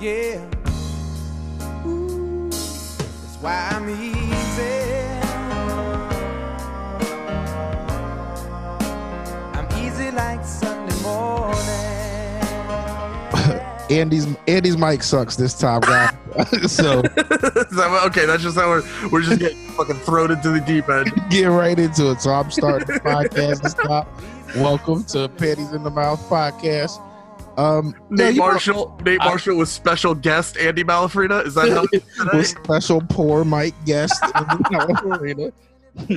yeah. Ooh, that's why I'm easy. I'm easy like Sunday morning. Andy's Andy's mic sucks this time, guys. so that- okay, that's just how we're we're just getting fucking thrown into the deep end. get right into it. So I'm starting the podcast this time. Welcome to Panties in the Mouth podcast. Um, yeah, Nate you know, Marshall, Nate I- Marshall with special guest Andy Malafrida. Is that how with special poor mic guest in the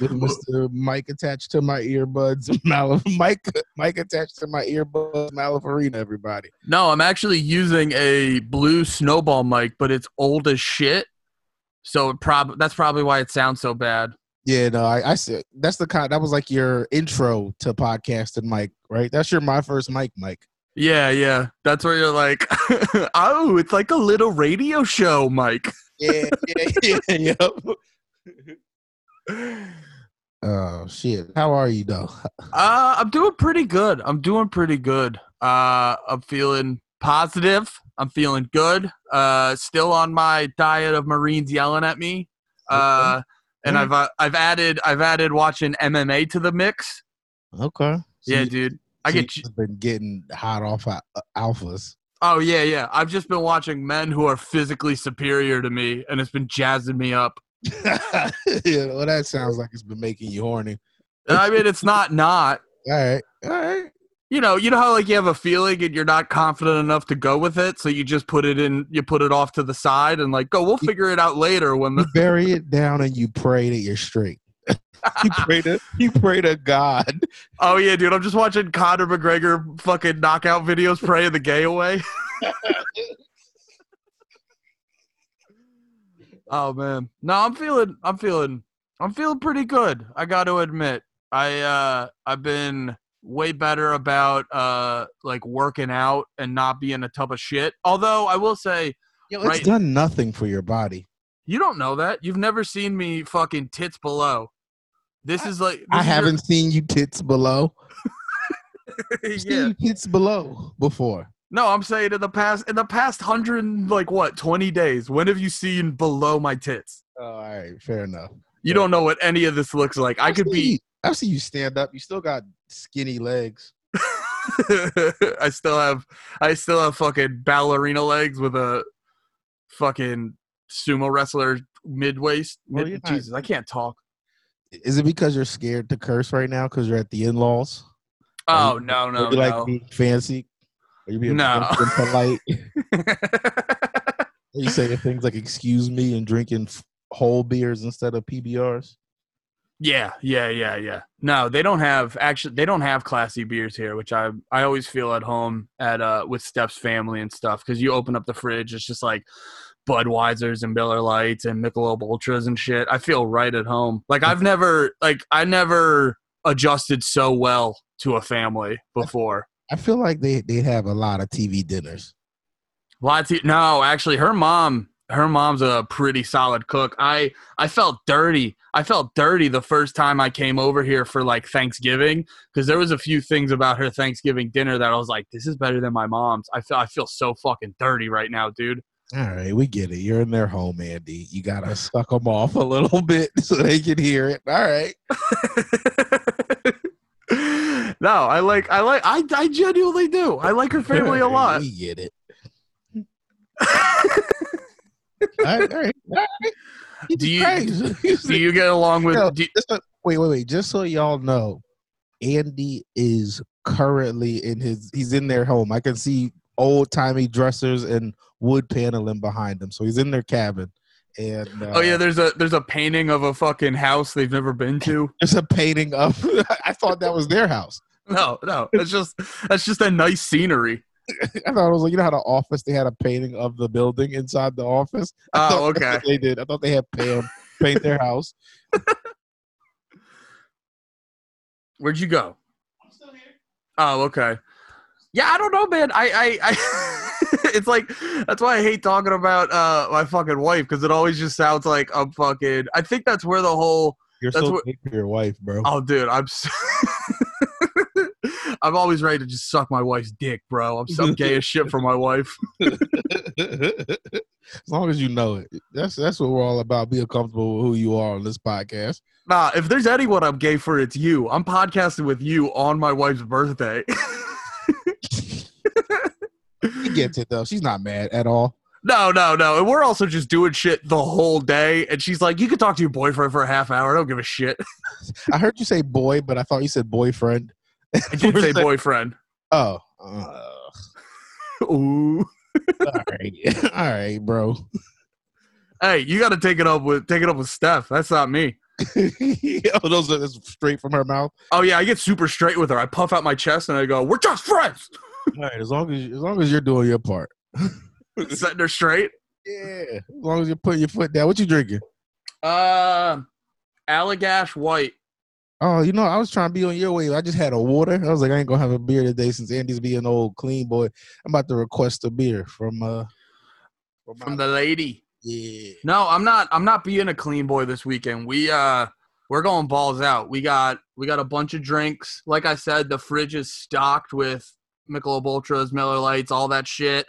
with Mr. Mike attached to my earbuds. Malif- Mike Mike attached to my earbuds. Malafarina, everybody. no, I'm actually using a blue snowball mic, but it's old as shit. So it prob- that's probably why it sounds so bad. Yeah, no, I, I said that's the kind. That was like your intro to podcasting, Mike. Right? That's your my first mic, Mike. Yeah, yeah. That's where you're like, oh, it's like a little radio show, Mike. Yeah, yeah, yeah. yep. Oh shit! How are you though? Uh, I'm doing pretty good. I'm doing pretty good. Uh, I'm feeling positive. I'm feeling good. Uh, still on my diet of Marines yelling at me. Uh, and Mm. I've uh, I've added I've added watching MMA to the mix. Okay. So Yeah, you- dude. I get you've been getting hot off al- alphas. Oh yeah, yeah. I've just been watching men who are physically superior to me, and it's been jazzing me up. yeah, well, that sounds like it's been making you horny. I mean, it's not not. All right, all right. You know, you know how like you have a feeling and you're not confident enough to go with it, so you just put it in, you put it off to the side and like, go, we'll figure it out later when You the. bury it down and you pray that you're straight. you pray to you pray to God. Oh yeah, dude, I'm just watching Conor McGregor fucking knockout videos, praying the gay away. oh man, no, I'm feeling, I'm feeling, I'm feeling pretty good. I got to admit, I uh, I've been way better about uh, like working out and not being a tub of shit. Although I will say. Yo, it's Right. done nothing for your body. You don't know that. You've never seen me fucking tits below. This is like I is haven't seen you tits below. Yeah. seen tits below before. No, I'm saying in the past in the past hundred like what twenty days. When have you seen below my tits? Oh, all right, fair enough. You don't know what any of this looks like. I I've could seen be. I've seen you stand up. You still got skinny legs. I still have. I still have fucking ballerina legs with a fucking sumo wrestler mid waist. Well, Mid, Jesus, I can't talk. Is it because you're scared to curse right now because you're at the in-laws? Oh you- no no you like no. being fancy? Are you being No. polite? Are you saying things like "excuse me" and drinking whole beers instead of PBRs? Yeah, yeah, yeah, yeah. No, they don't have actually they don't have classy beers here, which I I always feel at home at uh with Steph's family and stuff cuz you open up the fridge it's just like Budweisers and Miller Lites and Michelob Ultras and shit. I feel right at home. Like I've never like I never adjusted so well to a family before. I feel like they they have a lot of TV dinners. Lots of, no, actually her mom her mom's a pretty solid cook. I I felt dirty. I felt dirty the first time I came over here for like Thanksgiving because there was a few things about her Thanksgiving dinner that I was like, this is better than my mom's. I feel I feel so fucking dirty right now, dude. All right, we get it. You're in their home, Andy. You gotta suck them off a little bit so they can hear it. All right. no, I like I like I I genuinely do. I like her family a lot. We get it. All right, all right, all right. Do you- crazy. Do you get along with Yo, do, just so- wait, wait, wait. Just so y'all know, Andy is currently in his. He's in their home. I can see old timey dressers and wood paneling behind him. So he's in their cabin, and uh, Oh yeah, there's a there's a painting of a fucking house they've never been to. there's a painting of. I thought that was their house. No, no, it's just that's just a nice scenery. I thought it was like you know how the office they had a painting of the building inside the office. I Oh, okay. they did. I thought they had Pam paint their house. Where'd you go? I'm still here. Oh, okay. Yeah, I don't know, man. I, I, I it's like that's why I hate talking about uh my fucking wife because it always just sounds like I'm fucking. I think that's where the whole You're That's so what- big for your wife, bro. Oh, dude, I'm. So I'm always ready to just suck my wife's dick, bro. I'm so gay as shit for my wife. as long as you know it. That's that's what we're all about. Being comfortable with who you are on this podcast. Nah, if there's anyone I'm gay for, it's you. I'm podcasting with you on my wife's birthday. She gets it though. She's not mad at all. no, no, no. And we're also just doing shit the whole day. And she's like, you can talk to your boyfriend for a half hour. I don't give a shit. I heard you say boy, but I thought you said boyfriend. I did say boyfriend. Oh. Uh, Ooh. all right. all right, bro. Hey, you got to take it up with take it up with Steph. That's not me. oh, those are straight from her mouth. Oh yeah, I get super straight with her. I puff out my chest and I go, "We're just friends." All right, as long as as long as you're doing your part. Setting her straight. Yeah, as long as you're putting your foot down. What you drinking? Uh, Allagash White. Oh, you know, I was trying to be on your wave. I just had a water. I was like, I ain't gonna have a beer today since Andy's being old clean boy. I'm about to request a beer from uh from, from the lady. yeah. No, I'm not. I'm not being a clean boy this weekend. We uh, we're going balls out. We got we got a bunch of drinks. Like I said, the fridge is stocked with Michelob Ultras, Miller Lites, all that shit.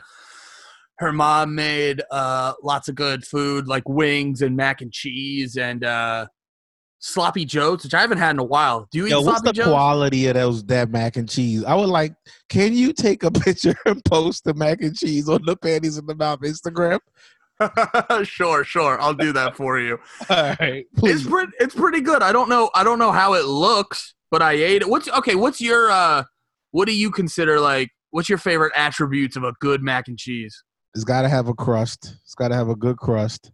Her mom made uh lots of good food like wings and mac and cheese and uh sloppy joes, which I haven't had in a while. Do you eat Yo, what's sloppy the joes? quality of those that mac and cheese? I would like. Can you take a picture and post the mac and cheese on the panties in the mouth Instagram? sure, sure. I'll do that for you. All right, It's pretty. It's pretty good. I don't know. I don't know how it looks, but I ate it. What's okay? What's your uh? What do you consider like? What's your favorite attributes of a good mac and cheese? It's got to have a crust. It's got to have a good crust.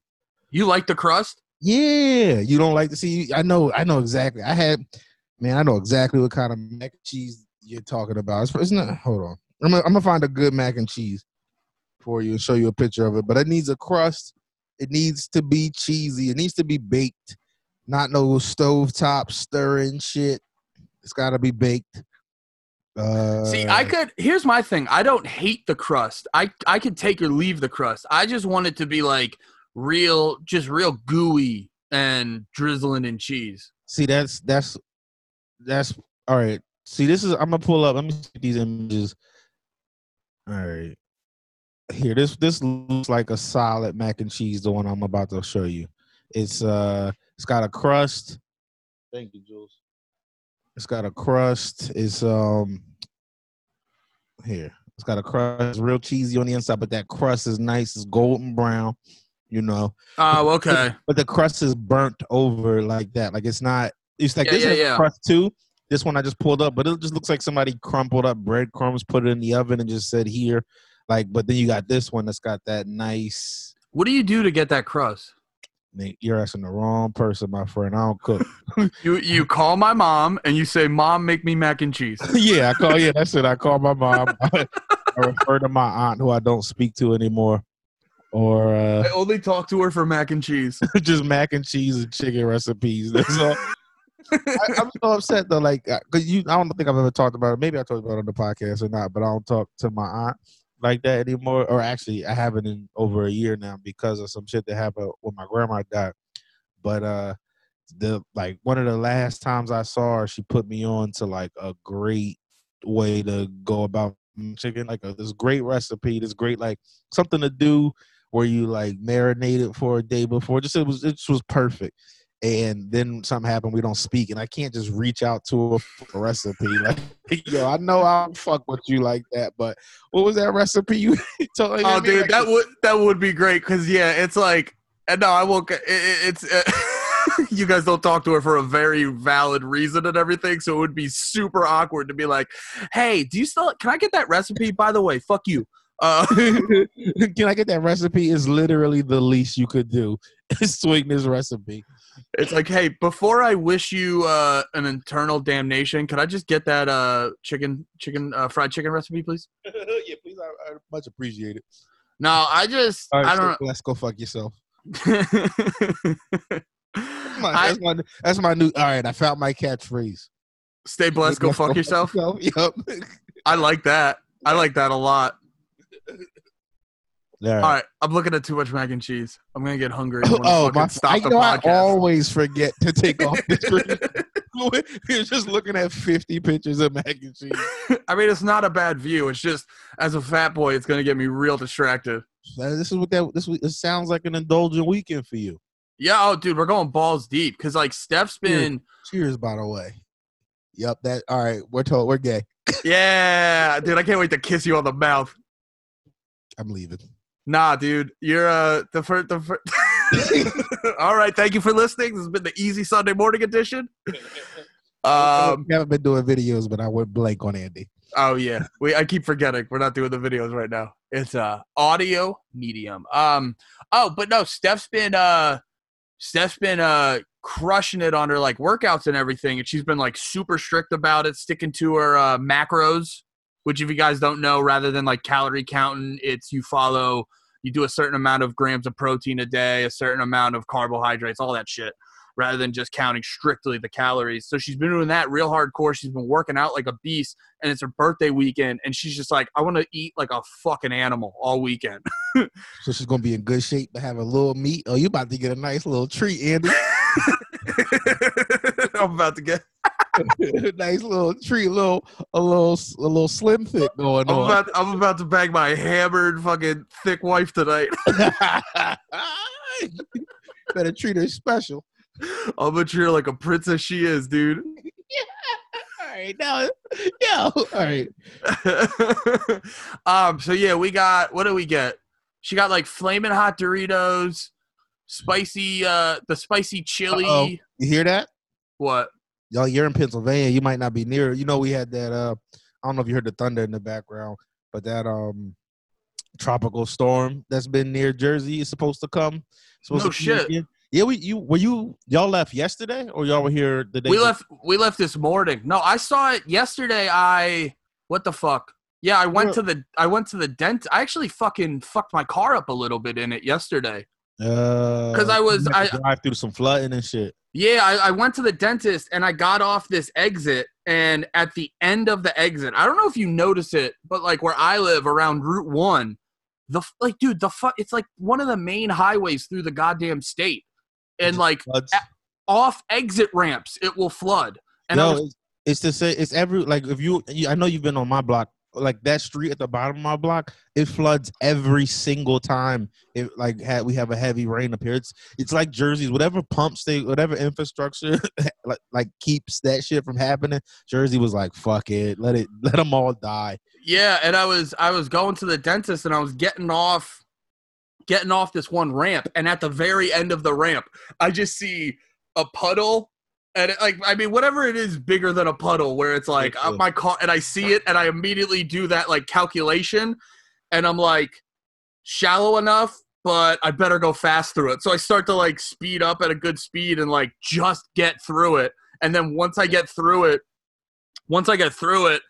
You like the crust? Yeah, you don't like to see. I know. I know exactly. I had, man. I know exactly what kind of mac and cheese you're talking about. It's, it's not. Hold on. I'm gonna, I'm gonna find a good mac and cheese for you and show you a picture of it. But it needs a crust. It needs to be cheesy. It needs to be baked. Not no stovetop stirring shit. It's got to be baked. Uh, See, I could. Here's my thing. I don't hate the crust. I I could take or leave the crust. I just want it to be like real, just real gooey and drizzling in cheese. See, that's that's that's all right. See, this is I'm gonna pull up. Let me see these images. All right, here. This this looks like a solid mac and cheese. The one I'm about to show you. It's uh, it's got a crust. Thank you, Jules. It's got a crust. It's um, here. It's got a crust. It's real cheesy on the inside, but that crust is nice. It's golden brown. You know, Oh, okay. but the crust is burnt over like that. Like it's not. It's like Yeah, this yeah, is yeah. crust too. This one I just pulled up, but it just looks like somebody crumpled up breadcrumbs, put it in the oven, and just said here. Like, but then you got this one that's got that nice. What do you do to get that crust? Nate, You're asking the wrong person, my friend. I don't cook. You you call my mom and you say, "Mom, make me mac and cheese." yeah, I call. Yeah, that's it. I call my mom. I, refer to my aunt, who I don't speak to anymore, or uh, I only talk to her for mac and cheese. just mac and cheese and chicken recipes. That's all. I, I'm so upset though, like, uh, cause you, I don't think I've ever talked about it. Maybe I talked about it on the podcast or not, but I don't talk to my aunt like that anymore. Or actually, I haven't in over a year now because of some shit that happened when my grandma died. But uh, the like one of the last times I saw her, she put me on to like a great way to go about chicken, like a, this great recipe, this great like something to do where you like marinate it for a day before. Just it was it just was perfect. And then something happened, we don't speak, and I can't just reach out to a recipe. Like, yo, I know I'll fuck with you like that, but what was that recipe you told me? Oh, dude, that would that would be great because yeah, it's like and no, I won't. It- it's uh, you guys don't talk to her for a very valid reason and everything, so it would be super awkward to be like, "Hey, do you still? Can I get that recipe? By the way, fuck you." Uh, Can I get that recipe? Is literally the least you could do. is Swing this recipe. it's like, hey, before I wish you uh, an eternal damnation, could I just get that uh, chicken, chicken, uh, fried chicken recipe, please? yeah, please. I, I much appreciate it. No, I just, All right, I don't. so let's go fuck yourself. That's my, I- that's my that's my new. All right, I found my catchphrase. Stay blessed. Go Let's fuck yourself. Yep. I like that. I like that a lot. All All right, I'm looking at too much mac and cheese. I'm gonna get hungry. I oh, wanna Oh my! Stop I the know I always forget to take off the screen. You're just looking at 50 pictures of mac and cheese. I mean, it's not a bad view. It's just as a fat boy, it's gonna get me real distracted. This is what that this this sounds like an indulgent weekend for you. Yeah, oh, dude, we're going balls deep because like Steph's been. Cheers, by the way. Yep, that all right. We're told we're gay. Yeah, dude, I can't wait to kiss you on the mouth. I'm leaving. Nah, dude, you're uh the first. The first. All right, thank you for listening. This has been the Easy Sunday Morning Edition. Um, we haven't been doing videos, but I went blank on Andy. oh yeah, we I keep forgetting we're not doing the videos right now. It's uh audio medium. Um, oh, but no, Steph's been uh Steph's been uh crushing it on her like workouts and everything, and she's been like super strict about it, sticking to her uh, macros. Which, if you guys don't know, rather than like calorie counting, it's you follow you do a certain amount of grams of protein a day, a certain amount of carbohydrates, all that shit, rather than just counting strictly the calories. So she's been doing that real hardcore. She's been working out like a beast, and it's her birthday weekend, and she's just like, I want to eat like a fucking animal all weekend. So she's gonna be in good shape to have a little meat. Oh, you about to get a nice little treat, Andy. I'm about to get. nice little treat, little a little a little slim fit going I'm on. about. I'm about to bang my hammered fucking thick wife tonight. Better treat her special. I'm gonna treat her like a princess she is, dude. All right, now, yeah, all right. um. So yeah, we got. What do we get? She got like flaming hot Doritos, spicy. Uh, the spicy chili. Uh-oh. You hear that? What? Y'all, you're in Pennsylvania. You might not be near. You know, we had that. Uh, I don't know if you heard the thunder in the background, but that um tropical storm that's been near Jersey is supposed to come. Supposed No to shit. again. Yeah, we you were you y'all left yesterday or y'all were here the day? We before? left. We left this morning. No, I saw it yesterday. I. What the fuck? Yeah, I went Yeah. to the. I went to the dent. I actually fucking fucked my car up a little bit in it yesterday. Uh, 'Cause I was- I- drive through some flooding and shit. Yeah, I, I went to the dentist and I got off this exit, and at the end of the exit, I don't know if you notice it, but like where I live around Route One, the like, dude, the fu- it's like one of the main highways through the goddamn state, and like Floods. off exit ramps, it will flood. And I no, was, it's, it's to say it's every like if you, you I know you've been on my block like that street at the bottom of my block it floods every single time it like had we have a heavy rain up here it's it's like jerseys whatever pumps they whatever infrastructure like, like keeps that shit from happening jersey was like fuck it let it let them all die. Yeah, and I was I was going to the dentist and I was getting off getting off this one ramp and at the very end of the ramp I just see a puddle and it, like I mean whatever it is bigger than a puddle where it's like uh, my car and I see it and I immediately do that like calculation and I'm like shallow enough but I better go fast through it. So I start to like speed up at a good speed and like just get through it. And then once I get through it, once I get through it,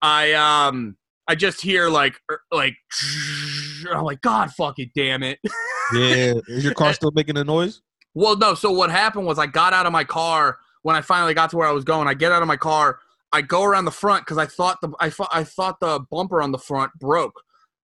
I um I just hear like er, like I'm like God fucking damn it. yeah is your car still making a noise Well, no. So what happened was I got out of my car when I finally got to where I was going. I get out of my car. I go around the front because I thought the I thought I thought the bumper on the front broke,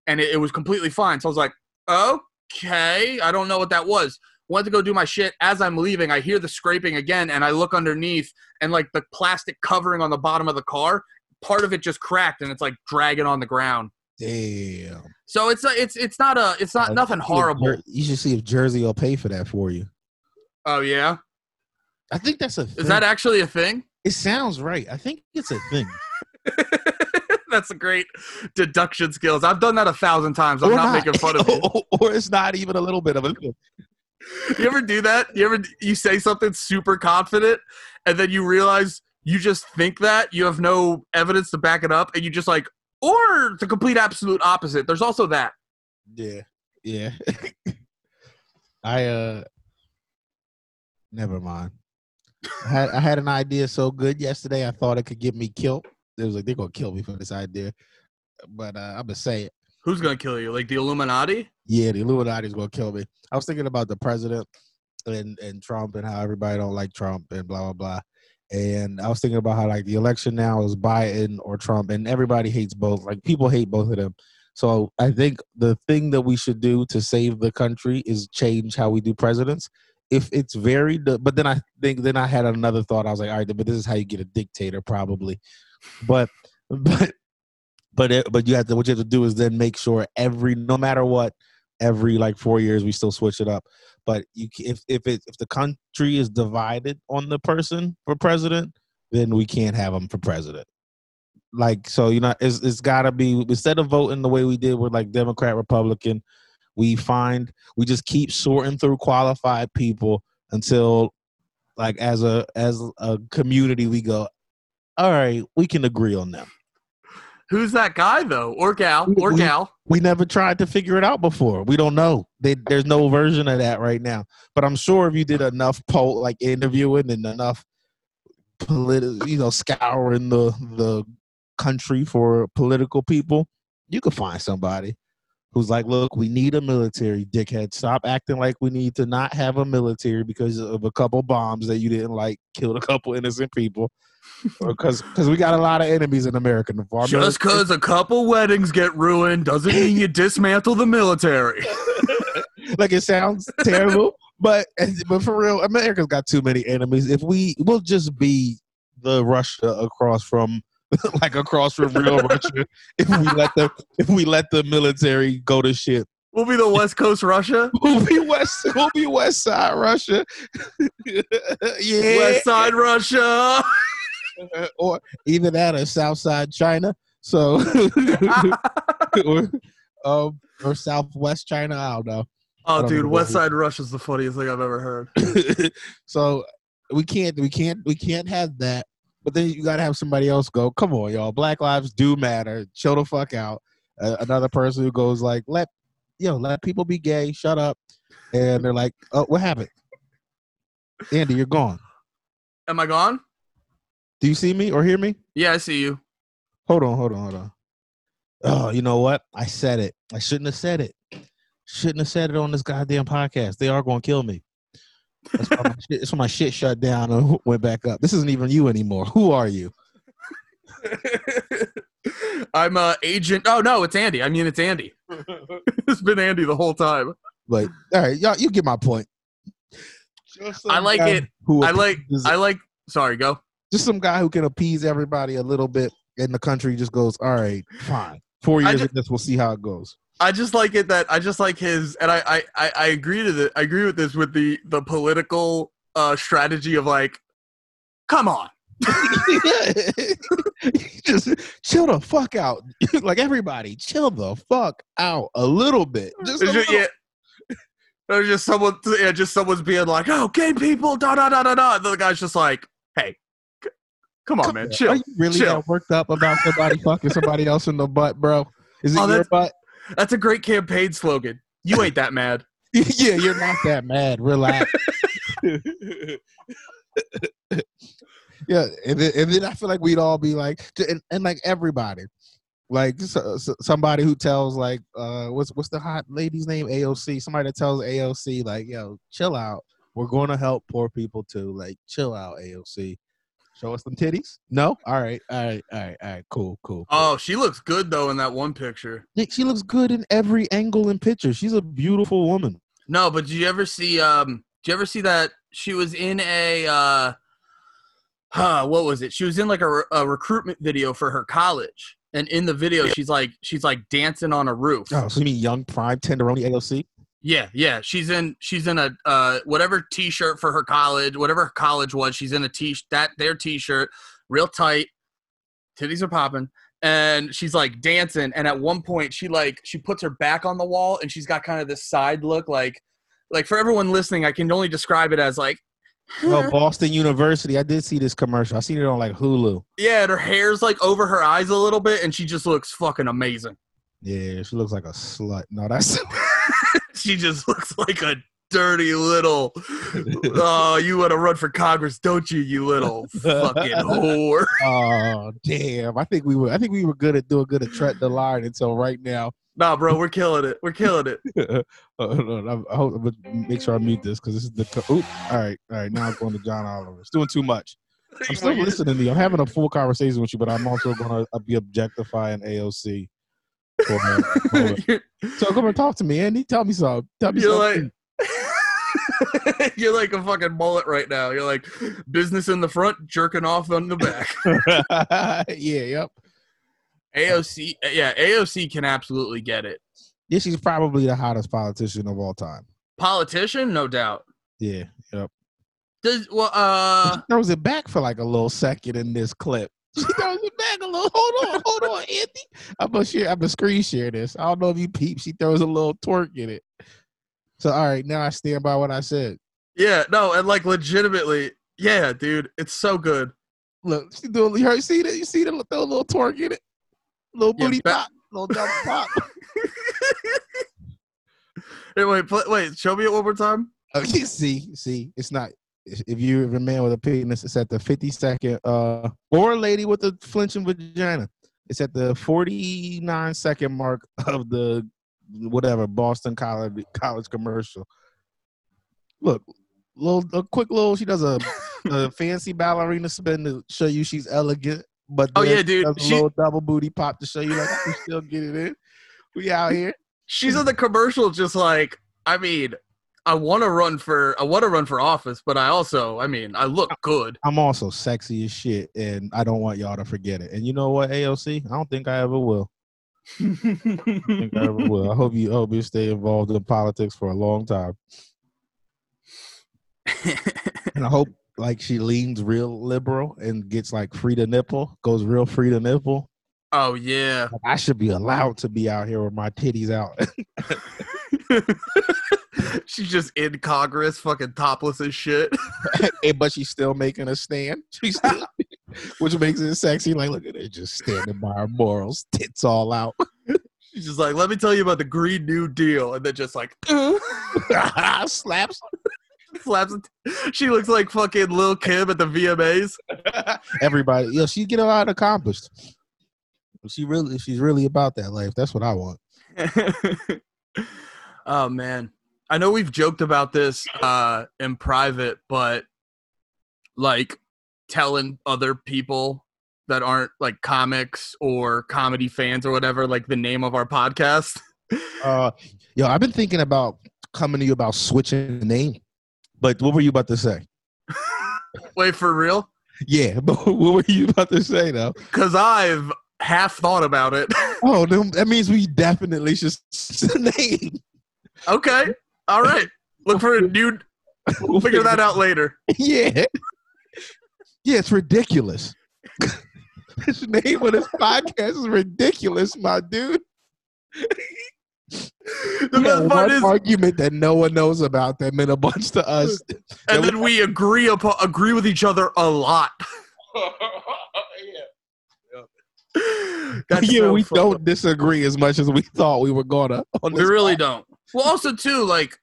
and it, it was completely fine. So I was like, okay, I don't know what that was. Went to go do my shit. As I'm leaving, I hear the scraping again, and I look underneath, and like the plastic covering on the bottom of the car, part of it just cracked, and it's like dragging on the ground. damn So it's a, it's it's not a it's not nothing see if horrible. You should see if jersey will pay for that for you Oh yeah, i think that's a thing. is that actually a thing? it sounds right i think it's a thing That's a great deduction skills. I've done that a thousand times. I'm Or not, making fun of you. or it's not even a little bit of a. You ever do that? You ever you say something super confident and then you realize you just think that you have no evidence to back it up and you just like or the complete absolute opposite. There's also that. Yeah, yeah. I uh, never mind. I had I had an idea so good yesterday. I thought it could get me killed. It was like they're gonna kill me for this idea, but uh, I'm gonna say it. Who's gonna kill you? Like the Illuminati? Yeah, the Illuminati's gonna kill me. I was thinking about the president and and Trump and how everybody don't like Trump and blah blah blah. And I was thinking about how like the election now is Biden or Trump, and everybody hates both. Like people hate both of them. So I think the thing that we should do to save the country is change how we do presidents. If it's very, but then I think then I had another thought. I was like, all right, but this is how you get a dictator, probably. But but but it, but you have to what you have to do is then make sure every no matter what every like four years we still switch it up. But you if if it if the country is divided on the person for president, then we can't have him for president. Like so, you know, it's it's got to be instead of voting the way we did with like Democrat Republican, we find we just keep sorting through qualified people until like as a as a community we go, all right, we can agree on them. Who's that guy though, or gal, or We- gal? we never tried to figure it out before. We don't know. They, there's no version of that right now. But I'm sure if you did enough poll, like interviewing and enough political, you know, scouring the the country for political people, you could find somebody who's like, look, we need a military, dickhead. Stop acting like we need to not have a military because of a couple bombs that you didn't like killed a couple innocent people. Because because we got a lot of enemies in America. Just because a couple weddings get ruined doesn't mean you dismantle the military. like it sounds terrible, but but for real, America's got too many enemies. If we we'll just be the Russia across from like across from real Russia if we let the if we let the military go to shit. We'll be the West Coast Russia, We'll be west we'll be west side Russia. yeah. West Side Russia. or either that or south side China. So or, um, or southwest China, I don't know. Oh, don't dude, know. West Side Russia's the funniest thing I've ever heard. so we can't we can't we can't have that but then you gotta have somebody else go come on y'all black lives do matter. Chill the fuck out. Uh, another person who goes like let yo let people be gay shut up. And they're like oh what happened? Andy you're gone. Am I gone? do you see me or hear me? Yeah, I see you. hold on hold on hold on. Oh you know what? I said it. I shouldn't have said it. Shouldn't have said it on this goddamn podcast. They are gonna kill me That's why, my shit, that's why my shit shut down and went back up. This isn't even you anymore. Who are you? I'm uh agent. Oh no, it's Andy. I mean, it's Andy. it's been Andy the whole time. But all right, y'all, you get my point. Just I like it. Who I like. I like. Sorry, go. just some guy who can appease everybody a little bit, and the country just goes, "All right, fine. Four years ju- of this, we'll see how it goes." I just like it that I just like his, and I I I, I agree to the I agree with this with the the political uh strategy of like, come on, just chill the fuck out. like everybody, chill the fuck out a little bit. Just a just- little- yeah. There's just someone, yeah, just someone's being like, "Oh, gay people, da da da da da." The guy's just like, "Hey, c- come on, Come man, on, chill." Are you really chill. worked up about somebody fucking somebody else in the butt, bro? Is it Oh, your butt? That's a great campaign slogan. You ain't that mad. yeah, you're not that mad. Relax. yeah, and then, and then I feel like we'd all be like, and, and like everybody, like so, so- somebody who tells like, uh, what's what's the hot lady's name? AOC. Somebody that tells AOC like, yo, chill out. We're going to help poor people too. Like, chill out, AOC. Show us some titties. No, all right, all right, all right, all right. Cool, cool. cool. Oh, she looks good though in that one picture. She looks good in every angle and picture. She's a beautiful woman. No, but did you ever see? Um, did you ever see that she was in a? Uh, huh, what was it? She was in like a, a recruitment video for her college, and in the video, she's like she's like dancing on a roof. Oh, so you mean young prime tenderoni AOC? Yeah, yeah. She's in she's in a uh whatever t-shirt for her college, whatever her college was, she's in a t that their t-shirt, real tight. Titties are popping. And she's like dancing and at one point she like she puts her back on the wall and she's got kind of this side look like like for everyone listening, I can only describe it as like Oh, Boston University. I did see this commercial. I seen it on like Hulu. yeah, and her hair's like over her eyes a little bit and she just looks fucking amazing. Yeah, she looks like a slut. No, that's she just looks like a dirty little oh you want to run for congress don't you you little fucking whore oh damn. I think we were I think we were good at doing good at tread the line until right now. nah bro we're killing it we're killing it Uh, I, I hope, but make sure I mute this because this is the. Oop, all right, all right. Now I'm going to John Oliver. It's doing too much. I'm still listening to you. I'm having a full conversation with you, but I'm also going to be objectifying AOC. Her, for her- you're, So come and talk to me, Andy. Tell me something. Tell me you're like. You're like a fucking mullet right now. You're like business in the front, jerking off on the back. yeah, yep. AOC, yeah, AOC can absolutely get it. Yeah, she's probably the hottest politician of all time. Politician, no doubt. Yeah, yep. Does well, uh, She throws it back for like a little second in this clip. She throws it back a little. Hold on, hold on, Andy. I'm gonna share. I'm gonna screen share this. I don't know if you peep. She throws a little torque in it. So all right, now I stand by what I said. yeah, no, and like legitimately, yeah, dude, it's so good. Look, she doing. You heard? See that? You see the throw a little torque in it? Little booty ba- pop, little double pop. Hey, wait, pl- wait, show me it one more time. Uh, you see, see, it's not. If you're a man with a penis, it's at the 50 second, uh, or a lady with a flinching vagina. It's at the 49 second mark of the whatever Boston College college commercial. Look, little a quick little. She does a, a fancy ballerina spin to show you she's elegant, but Oh, yeah, dude, she- little double booty pop to show you like we still get it in. We out here. She's in the commercial, just like I mean, I want to run for I want to run for office, but I also, I mean, I look good. I'm also sexy as shit, and I don't want y'all to forget it. And you know what, AOC? I don't think I ever will. I think I ever will. I hope you hope you stay involved in politics for a long time, and I hope like she leans real liberal and gets like free to nipple, goes real free to nipple. oh yeah. Like, I should be allowed to be out here with my titties out. She's just in Congress, fucking topless as shit. And- but she's still making a stand. She's still, which makes it sexy. Like, look at her just standing by her morals, tits all out. She's just like, let me tell you about the Green New Deal, and then just like Slaps. slaps. She looks like fucking Lil Kim at the VMAs. Everybody, yeah, she get a lot accomplished. She really, she's really about that life. That's what I want. oh man, I know we've joked about this uh, in private, but like telling other people that aren't like comics or comedy fans or whatever, like the name of our podcast. Uh, yo, I've been thinking about coming to you about switching the name. But what were you about to say? Wait for real? Yeah, but what were you about to say though? Because I've half thought about it. Oh, then that means we definitely should switch the name. okay, all right. Look for a new. We'll figure that out later. Yeah. Yeah, it's ridiculous. this name of this podcast is ridiculous, my dude. The We got best part is, argument that no one knows about that meant a bunch to us. and then we agree upon agree with each other a lot. That's yeah, so we don't disagree as much as we thought we were gonna. On We really don't. Well, also too, like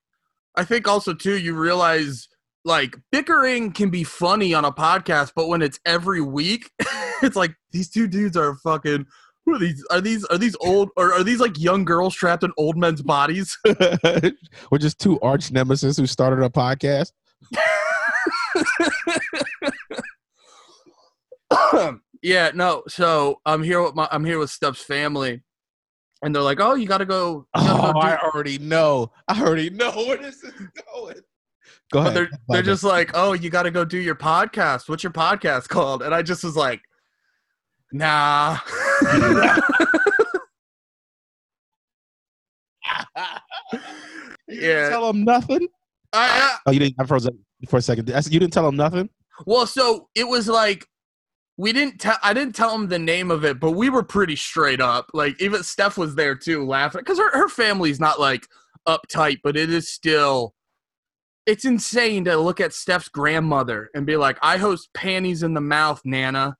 I think also too, you realize like bickering can be funny on a podcast, but when it's every week, it's like these two dudes are fucking. Who are these? Are these are these old or are these like young girls trapped in old men's bodies? we're just two arch nemesis who started a podcast. yeah, no. So I'm here with my I'm here with Steph's family, and they're like, "Oh, you gotta go." You gotta Oh, go I already know. I already know where this is going. Go but ahead. they're they're just like, "Oh, you got to go do your podcast. What's your podcast called?" And I just was like, "Nah." You Yeah. didn't tell him nothing. I, uh Oh, you didn't. I froze up for a second. You didn't tell him nothing. well, so it was like we didn't tell. I didn't tell him the name of it, but we were pretty straight up. Like even Steph was there too, laughing because her her family's not like uptight, but it is still. It's insane to look at Steph's grandmother and be like, "I host panties in the mouth, Nana."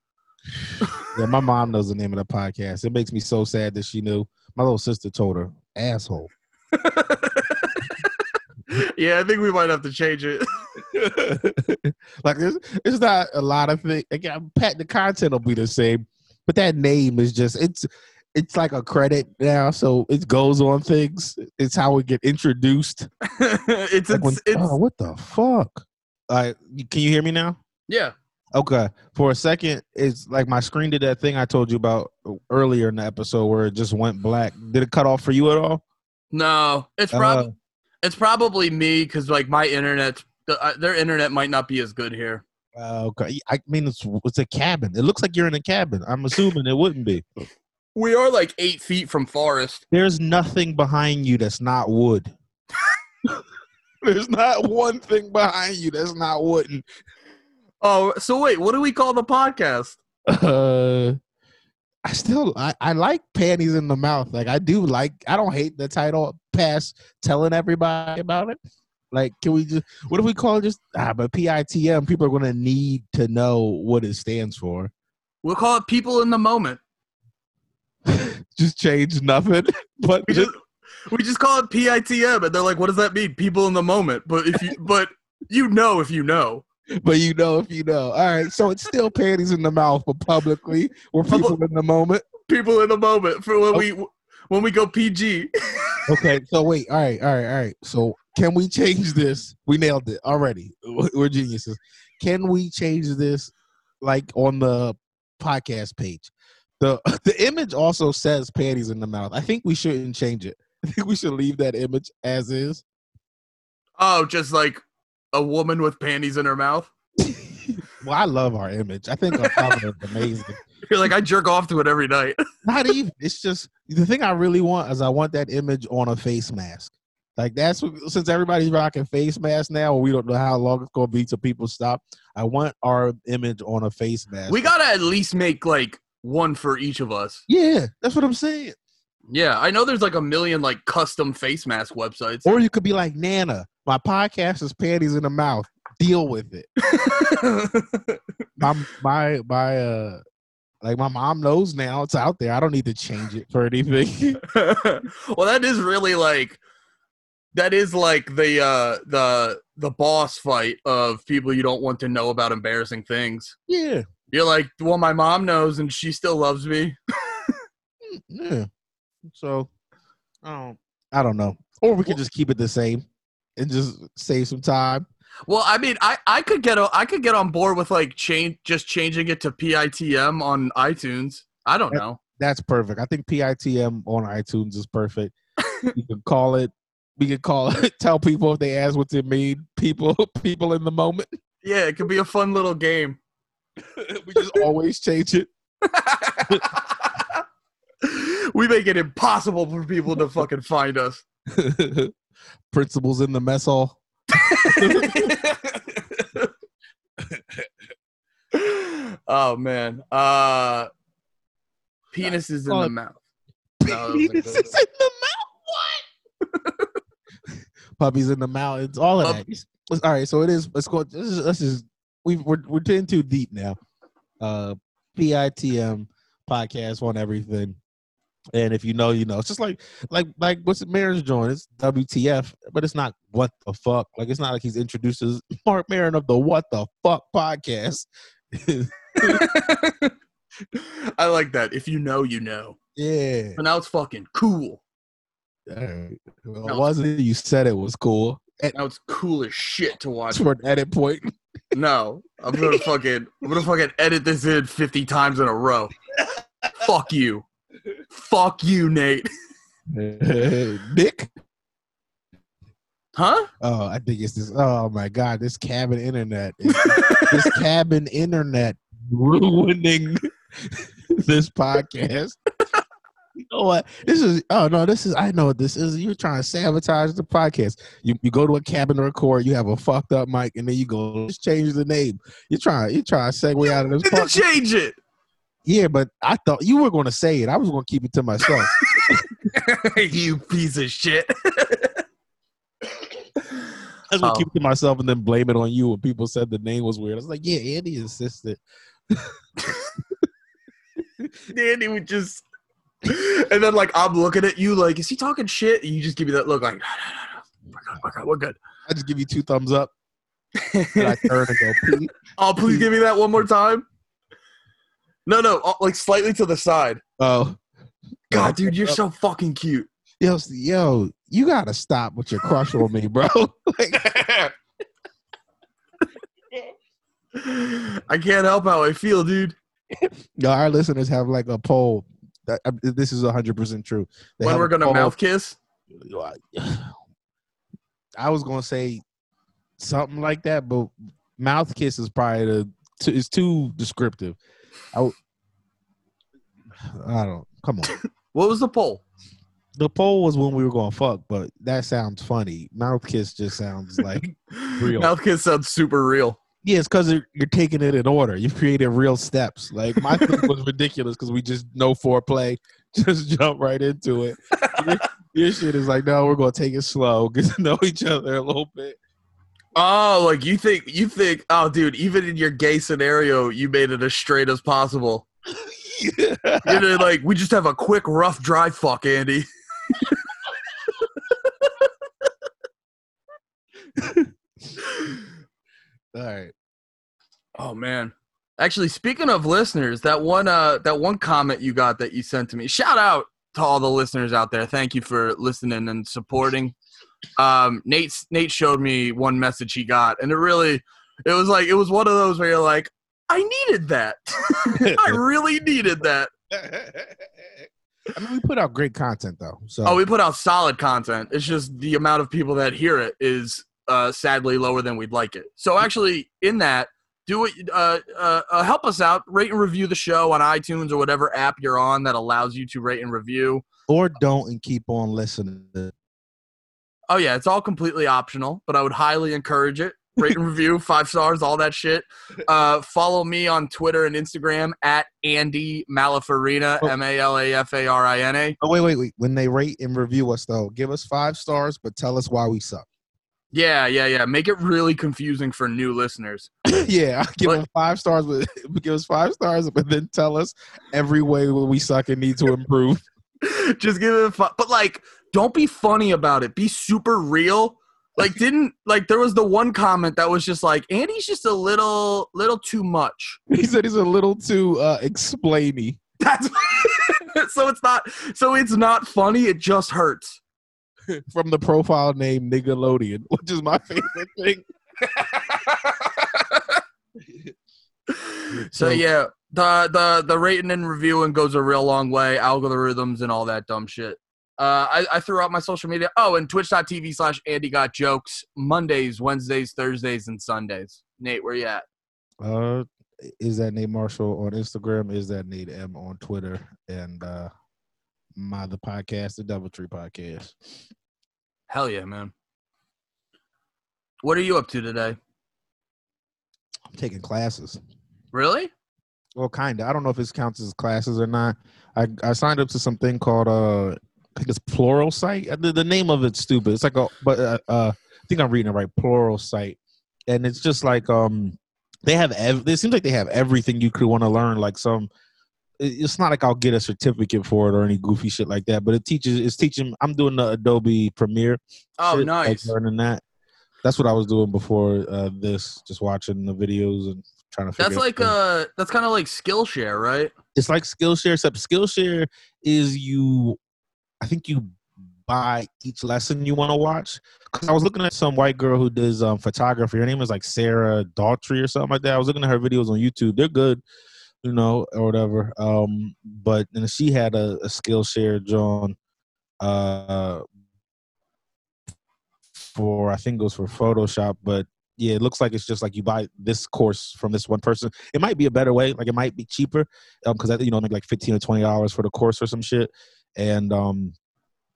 Yeah, my mom knows the name of the podcast. It makes me so sad that she knew. My little sister told her, asshole. yeah, I think we might have to change it. like it's, it's not a lot of things. Again, Pat, the content will be the same, but that name is just it's it's like a credit now, so it goes on things. It's how we get introduced. it's Like when- it's, it's oh, what the fuck? Like, can you hear me now? yeah. Okay. For a second, it's like my screen did that thing I told you about earlier in the episode where it just went black. Did it cut off for you at all? No, it's Uh, probably It's probably me because like my internet, the, uh, their internet might not be as good here. Uh, okay. I mean, it's it's a cabin. It looks like you're in a cabin. I'm assuming it wouldn't be. We are like eight feet from forest. There's nothing behind you that's not wood. There's not one thing behind you that's not wooden. Oh, so wait, what do we call the podcast? Uh, I still I, I like panties in the mouth. Like I do like I don't hate the title past telling everybody about it. Like can we just what do we call it just ah but PITM people are gonna need to know what it stands for. We'll call it people in the moment. just change nothing. But We just we just call it PITM, and they're like, "What does that mean?" People in the moment. But if you but you know if you know. but you know if you know. All right, so it's still panties in the mouth, but publicly we're people in the moment. People in the moment for when we when we go PG. Okay, so wait, all right, all right, all right. So can we change this? We nailed it already. We're geniuses. Can we change this like on the podcast page? The the image also says panties in the mouth. I think we shouldn't change it. I think we should leave that image as is. Oh, just like a woman with panties in her mouth. Well, I love our image. I think our cover is amazing. You're like, I jerk off to it every night. Not even. It's just the thing I really want is I want that image on a face mask. Like that's what, since everybody's rocking face masks now, we don't know how long it's gonna be till people stop. I want our image on a face mask. We gotta at least make like one for each of us. yeah, that's what I'm saying. Yeah, I know there's like a million like custom face mask websites. Or you could be like Nana. My podcast is panties in the mouth. Deal with it. My my my uh, like my mom knows now. It's out there. I don't need to change it for anything. well, that is really like that is like the uh the the boss fight of people you don't want to know about embarrassing things. yeah, You're like, well, my mom knows and she still loves me. Yeah. So, I don't, I don't know. Or we could just keep it the same and just save some time. Well, I mean, I I could get a, I could get on board with like change just changing it to PITM on iTunes. I don't know. That's perfect. I think PITM on iTunes is perfect. you can call it. We can call it. Tell people if they ask what it mean. People, people in the moment. Yeah, it could be a fun little game. we just always change it. we make it impossible for people to fucking find us. Principles in the mess hall. oh man. Uh penises in the it- mouth. No, that was a Penis is in the? Puppies in the mountains. All of Pup- that. All right, so it is. Let's go. This is. This is. We we're we're getting too deep now. Uh, PITM podcast on everything. And if you know, you know. It's just like like like what's it marriage joint? It's WTF, but it's not what the fuck. Like it's not like he's introduced as Marc Maron of the What the Fuck podcast. I like that. If you know, you know. yeah. But now it's fucking cool. All right. Well, No. it wasn't you said it was cool. Now it's cool as shit to watch. For an edit point. No, I'm gonna fucking, I'm gonna fucking edit this in 50 times in a row. Fuck you. Fuck you, Nate. Nick. Huh? Oh, I think it's this. Oh my God, this cabin internet. is- this cabin internet ruining this podcast. You know what? This is. Oh no, this is. I know what this is. You're trying to sabotage the podcast. You you go to a cabin to record. You have a fucked up mic, and then you go let's change the name. You're trying. You're trying to segue out of this. Part. change it? Yeah, but I thought you were going to say it. I was going to keep it to myself. you piece of shit. I was going to keep it to myself and then blame it on you when people said the name was weird. I was like, yeah, Andy insisted. Andy would just, and then like I'm looking at you like, is he talking shit? And you just give me that look like, no, no, no, no. We're good, we're good, we're good. I just give you two thumbs up. And I turn and go, pee. oh, please give me that one more time. No, no, uh, like slightly to the side. Oh, God, dude, you're so fucking cute. yo, yo, you got to stop with your crush on me, bro. like, I can't help how I feel, dude. yo, our listeners have like a poll. That, uh, this is 100% true. They when we're gonna poll. mouth kiss. I was gonna say something like that, but mouth kiss is probably the too, is too descriptive. I, w- I don't. Come on. What was the poll? The poll was when we were going to fuck, but that sounds funny. Mouth kiss just sounds like Real. Mouth kiss sounds super real. Yeah, it's because you're taking it in order. You've created real steps. Like my thing was ridiculous because we just no foreplay, just jump right into it. Your, your shit is like, no, we're gonna take it slow, get to know each other a little bit. Oh, like you think you think? Oh, dude, even in your gay scenario, you made it as straight as possible. You know, like we just have a quick, rough, dry fuck, Andy. All right. Oh man. Actually, speaking of listeners, that one uh that one comment you got that you sent to me. Shout out to all the listeners out there. Thank you for listening and supporting. Um Nate Nate showed me one message he got and it really it was like it was one of those where you're like, I needed that. I really needed that. I mean, we put out great content though. So Oh, we put out solid content. It's just the amount of people that hear it is uh, sadly lower than we'd like it. So actually, in that, do it. Uh, uh, uh, help us out. Rate and review the show on iTunes or whatever app you're on that allows you to rate and review. or don't and keep on listening. Oh yeah, it's all completely optional, but I would highly encourage it. Rate and review, five stars, all that shit. Uh, follow me on Twitter and Instagram at Andy Malafarina, Oh. M A L A F A R I N A. Oh wait, wait, wait. When they rate and review us though, give us five stars, but tell us why we suck. Yeah, yeah, yeah. Make it really confusing for new listeners. yeah, give But- them five stars, but give us five stars, but then tell us every way we suck and need to improve. just give it but like don't be funny about it be super real like didn't like there was the one comment that was just like andy's just a little little too much he said he's a little too uh explainy. that's so it's not so it's not funny it just hurts From the profile name Nickelodeon, which is my favorite thing. so yeah the the the rating and reviewing goes a real long way algorithms and all that dumb shit uh, I, I threw out my social media. Oh, and twitch.tv slash Andy Got Jokes. Mondays, Wednesdays, Thursdays, and Sundays. Nate, where you at? Uh, is that Nate Marshall on Instagram? Is that Nate M on Twitter? And uh my the podcast, the Double Tree Podcast. Hell yeah, man. What are you up to today? I'm taking classes. Really? Well, kind of. I don't know if this counts as classes or not. I I signed up to something called uh, I think it's Pluralsight. Uh, The, the name of it's stupid. It's like a, but uh, uh, I think I'm reading it right. Pluralsight, and it's just like um, they have. Ev- it seems like they have everything you could want to learn. Like some, it's not like I'll get a certificate for it or any goofy shit like that. But it teaches. It's teaching. I'm doing the Adobe Premiere. Oh, shit, like nice. learning that. That's what I was doing before uh, this. Just watching the videos and trying to. That's like uh that's kind of like Skillshare, right? it's like Skillshare, except Skillshare is you. I think you buy each lesson you want to watch. Because I was looking at some white girl who does um, photography. Her name is like Sarah Daughtry or something like that. I was looking at her videos on YouTube. They're good, you know, or whatever. Um, but and she had a, a Skillshare John, uh, for I think it was for Photoshop, but yeah, it looks like it's just like you buy this course from this one person. It might be a better way, like it might be cheaper, um, because you know make like fifteen or twenty dollars for the course or some shit, and um,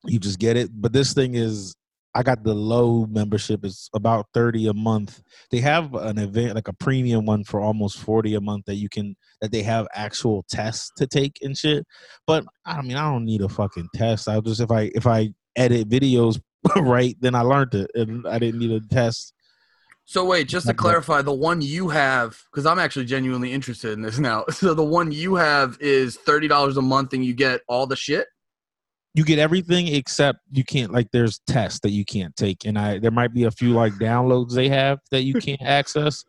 you just get it. But this thing is, I got the low membership. It's about thirty a month. They have an event like a premium one for almost forty a month that you can that they have actual tests to take and shit. But I mean, I don't need a fucking test. I'll just if I if I edit videos right, then I learned it, and I didn't need a test. So wait, just to clarify, the one you have because I'm actually genuinely interested in this now. So the one you have is thirty dollars a month, and you get all the shit. You get everything except you can't like there's tests that you can't take. And i there might be a few like downloads they have that you can't access.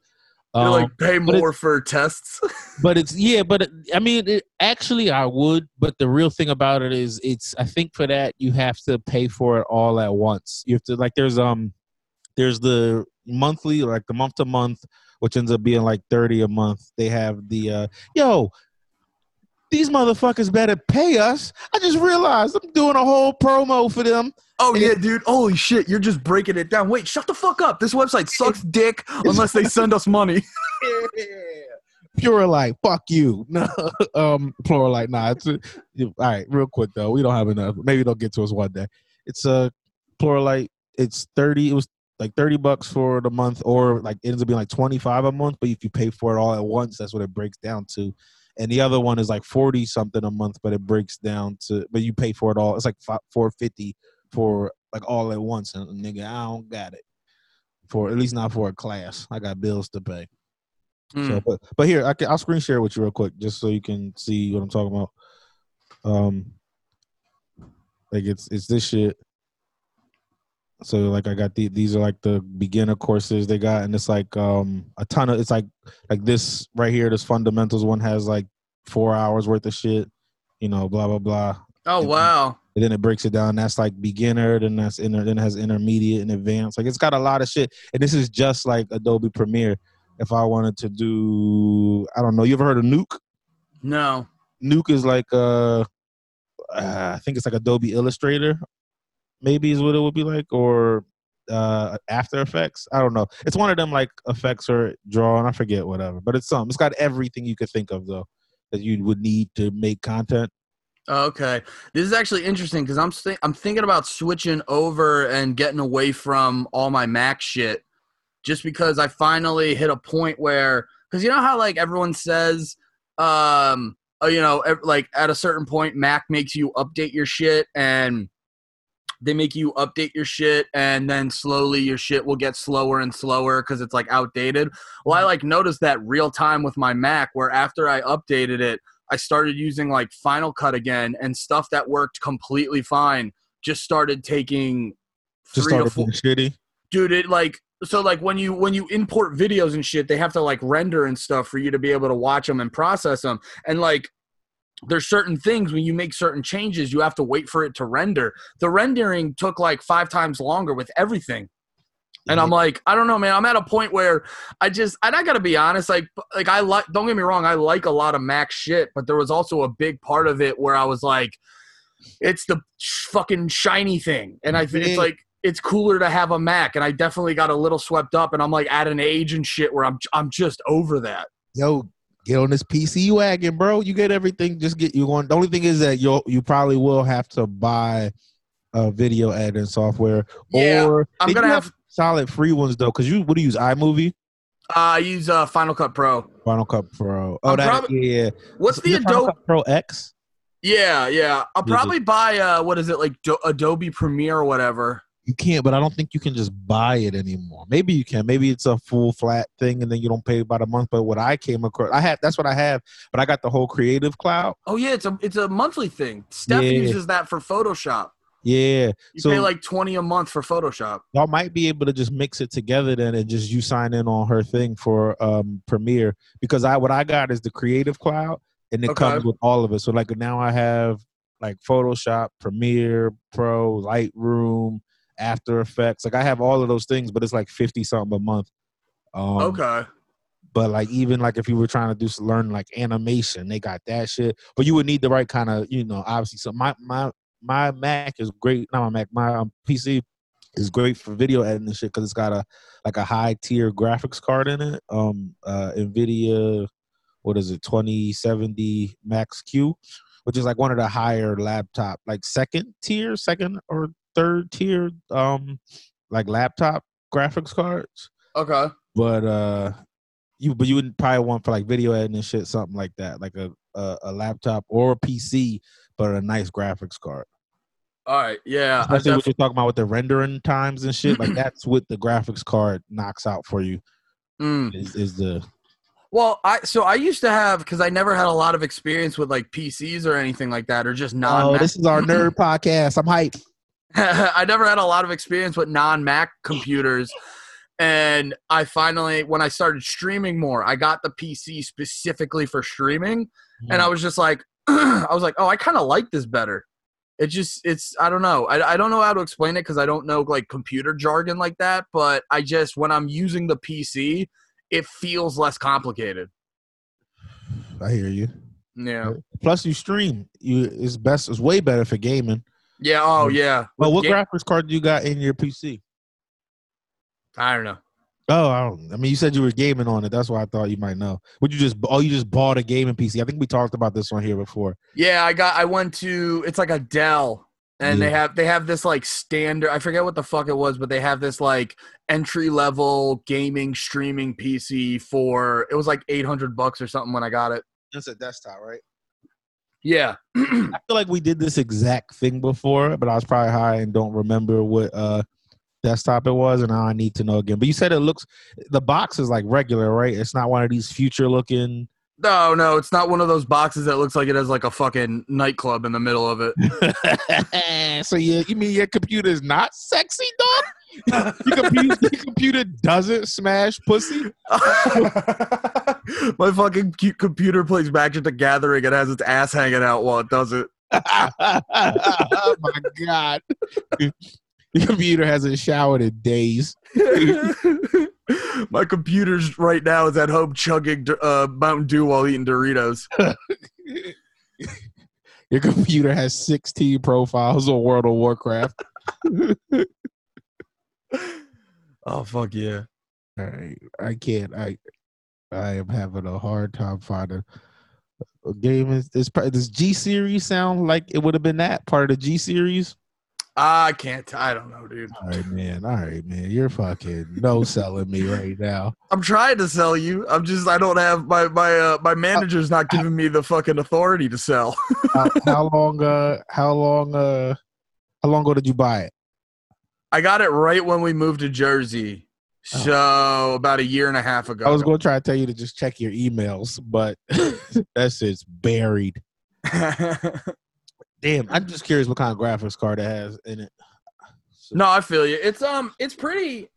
Um, like pay more for tests. but it's yeah but it, i mean it, actually i would but the real thing about it is it's i think for that you have to pay for it all at once. You have to like there's um there's the monthly like the month to month which ends up being like 30 a month. They have the uh yo these motherfuckers better pay us. I just realized I'm doing a whole promo for them. Oh yeah, dude. Holy shit, you're just breaking it down. Wait, shut the fuck up. This website sucks dick unless they send us money. Pure light, fuck you. No, um, plural light. Nah, it's a, all right. Real quick though, we don't have enough. Maybe they'll get to us one day. It's a plural light. It's thirty. It was like thirty bucks for the month, or like it ends up being like twenty five a month. But if you pay for it all at once, that's what it breaks down to. And the other one is like forty something a month, but it breaks down to. But you pay for it all. It's like four fifty for like all at once. And nigga, I don't got it for at least not for a class. I got bills to pay. Hmm. So, but, but here I can, I'll screen share with you real quick just so you can see what I'm talking about. Um, like it's it's this shit. So like I got the these are like the beginner courses they got, and it's like um a ton of it's like like this right here. This fundamentals one has like four hours worth of shit. You know, blah blah blah. Oh wow. And then it breaks it down. That's like beginner, then that's inter, then it has intermediate and advanced. Like it's got a lot of shit. And this is just like Adobe Premiere. If I wanted to do, I don't know. You ever heard of Nuke? No. Nuke is like uh, uh I think it's like Adobe Illustrator, maybe is what it would be like, or uh After Effects. I don't know. It's one of them like effects or drawing. I forget whatever, but it's something. It's got everything you could think of though that you would need to make content. Okay, this is actually interesting because I'm th- I'm thinking about switching over and getting away from all my Mac shit, just because I finally hit a point where because you know how like everyone says, um, uh, you know, like at a certain point Mac makes you update your shit and they make you update your shit and then slowly your shit will get slower and slower because it's like outdated. Well, I mm-hmm. like noticed that real time with my Mac where after I updated it. I started using like Final Cut again, and stuff that worked completely fine just started taking Just three to started four. being shitty. Dude, it like so like when you when you import videos and shit, they have to like render and stuff for you to be able to watch them and process them. And like there's certain things when you make certain changes, you have to wait for it to render. The rendering took like five times longer with everything. And I'm mm-hmm. like, I don't know, man. I'm at a point where I just, and I gotta be honest, like, like I like. Don't get me wrong, I like a lot of Mac shit, but there was also a big part of it where I was like, it's the fucking shiny thing, and I think it's mm-hmm. like it's cooler to have a Mac, and I definitely got a little swept up, and I'm like at an age and shit where I'm, I'm just over that. yo, get on this PC wagon, bro. You get everything. Just get you on. The only thing is that you you probably will have to buy a video editing software, Yeah, or I'm gonna have. solid free ones though. Because you what do you use iMovie, Uh, I use uh, Final Cut Pro. Final Cut Pro. Oh, I'm that yeah. What's Is the Adobe? Pro X? Yeah, yeah. I'll probably buy uh, what is it like Do- Adobe Premiere or whatever. You can't, but I don't think you can just buy it anymore. Maybe you can. Maybe it's a full flat thing, and then you don't pay about a month. But what I came across, I had that's what I have. But I got the whole Creative Cloud. Oh yeah, it's a it's a monthly thing. Steph Yeah. uses that for Photoshop. Yeah, You So- pay like twenty a month for Photoshop. y'all might be able to just mix it together then, and just you sign in on her thing for um Premiere because I what I got is the Creative Cloud, and it Okay. comes with all of it. So like now I have like Photoshop, Premiere Pro, Lightroom, After Effects. Like I have all of those things, but it's like fifty something a month. Um, okay. But like even like if you were trying to do learn like animation, they got that shit. But you would need the right kind of you know obviously. So my my my Mac is great. Not my Mac. My um, PC is great for video editing and shit because it's got a like a high tier graphics card in it. Um, uh, Nvidia, what is it, twenty seventy Max Q, which is like one of the higher laptop, like second tier, second or third tier, um, like laptop graphics cards Okay. but uh you but you would probably want for like video editing and shit something like that like a a, a laptop or a pc but a nice graphics card All right. Yeah. I especially what you're talking about with the rendering times and shit like that's what the graphics card knocks out for you Mm. is, is the Well, I so I used to have because I never had a lot of experience with like PCs or anything like that, or just non. oh this is our nerd podcast i'm hype I never had a lot of experience with non Mac computers. And I finally, when I started streaming more, I got the PC specifically for streaming. Mm-hmm. And I was just like, I was like, oh, I kind of like this better. It just, it's, I don't know. I, I don't know how to explain it because I don't know like computer jargon like that. But I just, when I'm using the PC, it feels less complicated. i hear you Yeah. Plus, you stream. You it's best. It's way better for gaming. Yeah. Oh mm. yeah. Well, what With ga- graphics card do you got in your PC? I don't know. Oh, I don't. I mean, you said you were gaming on it. That's why I thought you might know. Would you just? Oh, you just bought a gaming PC. I think we talked about this one here before. Yeah, I got. I went to. It's like a Dell, and they have they have this like standard. I forget what the fuck it was, but they have this like entry level gaming streaming PC for. It was like eight hundred bucks or something when I got it. It's a desktop, right? Yeah. I feel like we did this exact thing before, but I was probably high and don't remember what uh desktop it was, and now I need to know again. But you said it looks. The box is like regular, right? It's not one of these future looking. no, no, it's not one of those boxes that looks like it has like a fucking nightclub in the middle of it. so you, you mean your computer is not sexy, dog? your, computer, your computer doesn't smash pussy? My fucking computer plays Magic the Gathering and has its ass hanging out while it does it. oh my god. Your computer hasn't showered in days. My computer's right now is at home chugging uh, Mountain Dew while eating Doritos. Your computer has 16 profiles on World of Warcraft. Oh fuck yeah! All right. I can't. I I am having a hard time finding a game. Is this does G series sound like it would have been that part of the G series? I can't. I don't know, dude. All right, man. All right, man. You're fucking no selling me right now. I'm trying to sell you. I'm just. I don't have my my uh, my manager's not giving me the fucking authority to sell. How, how long? Uh, how long? Uh, how long ago did you buy it? I got it right when we moved to Jersey, so about a year and a half ago. I was going to try to tell you to just check your emails, but that shit's buried. Damn, I'm just curious what kind of graphics card it has in it. No, I feel you. It's um, it's pretty.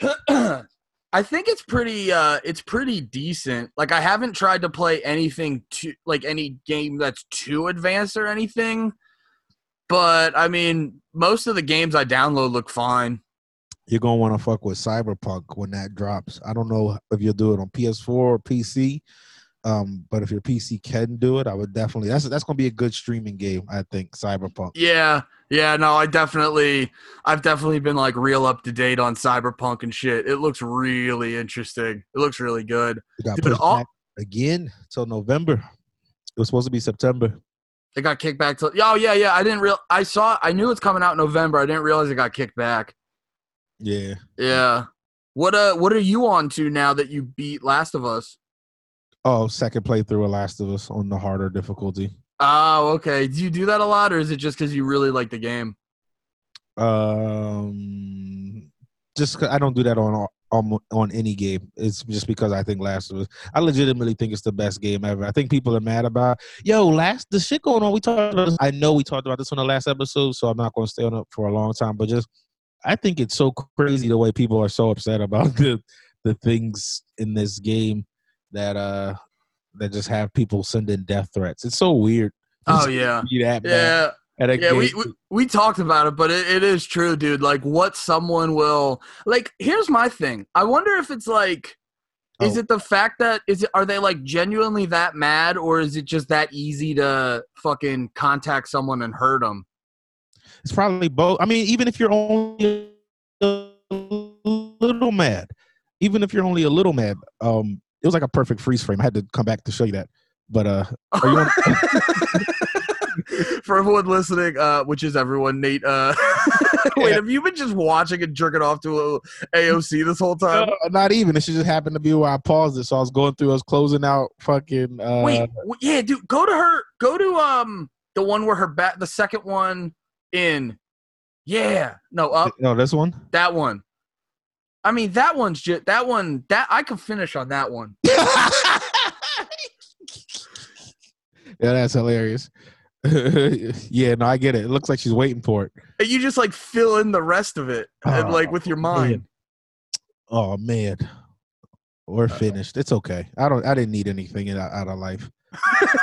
I think it's pretty. Uh, it's pretty decent. Like I haven't tried to play anything too, like any game that's too advanced or anything. But I mean, most of the games I download look fine. You're gonna want to fuck with Cyberpunk when that drops. I don't know if you'll do it on PS4 or PC, um, but if your PC can do it, I would definitely. That's that's gonna be a good streaming game. I think Cyberpunk. Yeah, yeah. No, I definitely, I've definitely been like real up to date on Cyberpunk and shit. It looks really interesting. It looks really good. It got Dude, pushed all- back again till November. It was supposed to be September. It got kicked back to. Oh yeah, yeah. I didn't real. I saw. I knew it's coming out in November. I didn't realize it got kicked back. Yeah. Yeah. What uh? What are you on to now that you beat Last of Us? Oh, second playthrough of Last of Us on the harder difficulty. Oh, okay. Do you do that a lot, or is it just because you really like the game? Um, just I don't do that on all- on on any game. It's just because I think Last of Us. I legitimately think it's the best game ever. I think people are mad about. Yo, last the shit going on. We talked about. This, I know we talked about this on the last episode, so I'm not going to stay on it for a long time. But just, I think it's so crazy the way people are so upset about the the things in this game that uh that just have people sending death threats. It's so weird. Oh yeah, that yeah. Yeah, game. we, we we talked about it, but it, it is true, dude. Like, what someone will like. Here's my thing. I wonder if it's like, is Oh. it the fact that is it are they like genuinely that mad, or is it just that easy to fucking contact someone and hurt them? It's probably both. I mean, even if you're only a little mad, even if you're only a little mad, um, it was like a perfect freeze frame. I had to come back to show you that. But uh, on, For everyone listening, uh, which is everyone, Nate. Uh, wait, Yeah. have you been just watching and jerking off to a AOC this whole time? Not even. It just happened to be where I paused it. So I was going through. I was closing out fucking. Uh, Wait, yeah, dude, go to her. Go to um the one where her back, the second one in. Yeah, no, up no, this one. that one. I mean, that one's just that one. That I could finish on that one. yeah, that's hilarious. yeah, no, I get it. It looks like she's waiting for it. And you just like fill in the rest of it, and, oh, like with your mind. Oh man, we're uh, finished. It's okay. I don't. I didn't need anything in, out of life.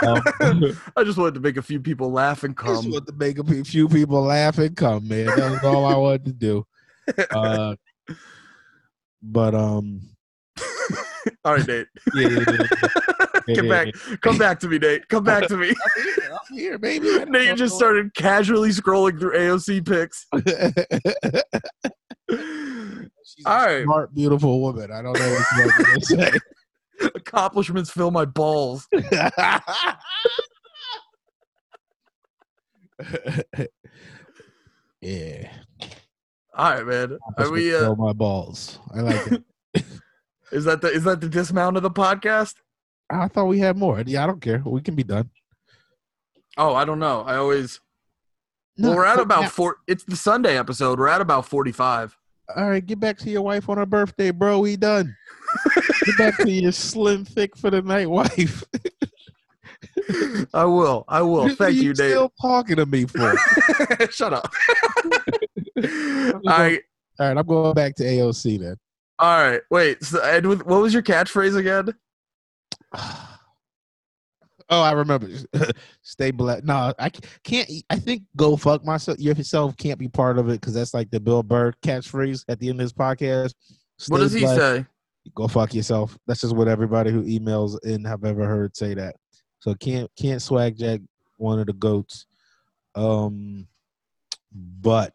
Um, I just wanted to make a few people laugh and I just come. wanted to make a few people laugh and come, man. That was all I wanted to do. Uh, but um, All right, Nate. yeah, yeah, yeah, Get back. Come back to me, Nate. Come back to me. I'm here, I'm here, baby. Nate know just started casually scrolling through AOC pics. going on. She's a All right. smart, beautiful woman. I don't know what you're going to say. Accomplishments fill my balls. yeah. All right, man. Are we? Uh, Fill my balls. I like it. is that the is that the dismount of the podcast? I thought we had more. Yeah, I don't care. We can be done. Oh, I don't know. I always. No, well, we're at about now- four. It's the Sunday episode. We're at about forty-five. All right, get back to your wife on her birthday, bro. We done. Get back to your slim, thick for the night wife. I will. I will. What are Thank you, Nate. Still talking to me for? Shut up. all right. All right, I'm going back to AOC then. All right. Wait. So, Ed, what was your catchphrase again? Oh, I remember. Stay black. No, I can't. I think "go fuck myself" yourself can't be part of it because that's like the Bill Burr catchphrase at the end of this podcast. What does he black, say? Go fuck yourself. That's just what everybody who emails in have ever heard say that. So can't can't swag jack one of the goats. Um, but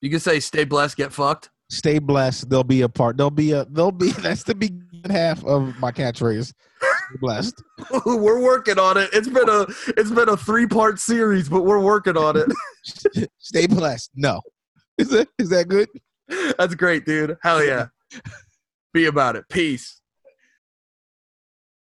You can say "Stay blessed, get fucked." stay blessed. There'll be a part. There'll be a. There'll be. That's the beginning half of my catchphrase. Stay blessed. we're working on it. It's been a it's been a three part series, but we're working on it. Stay blessed. No, is that is that good? That's great, dude. Hell yeah. Be about it. Peace.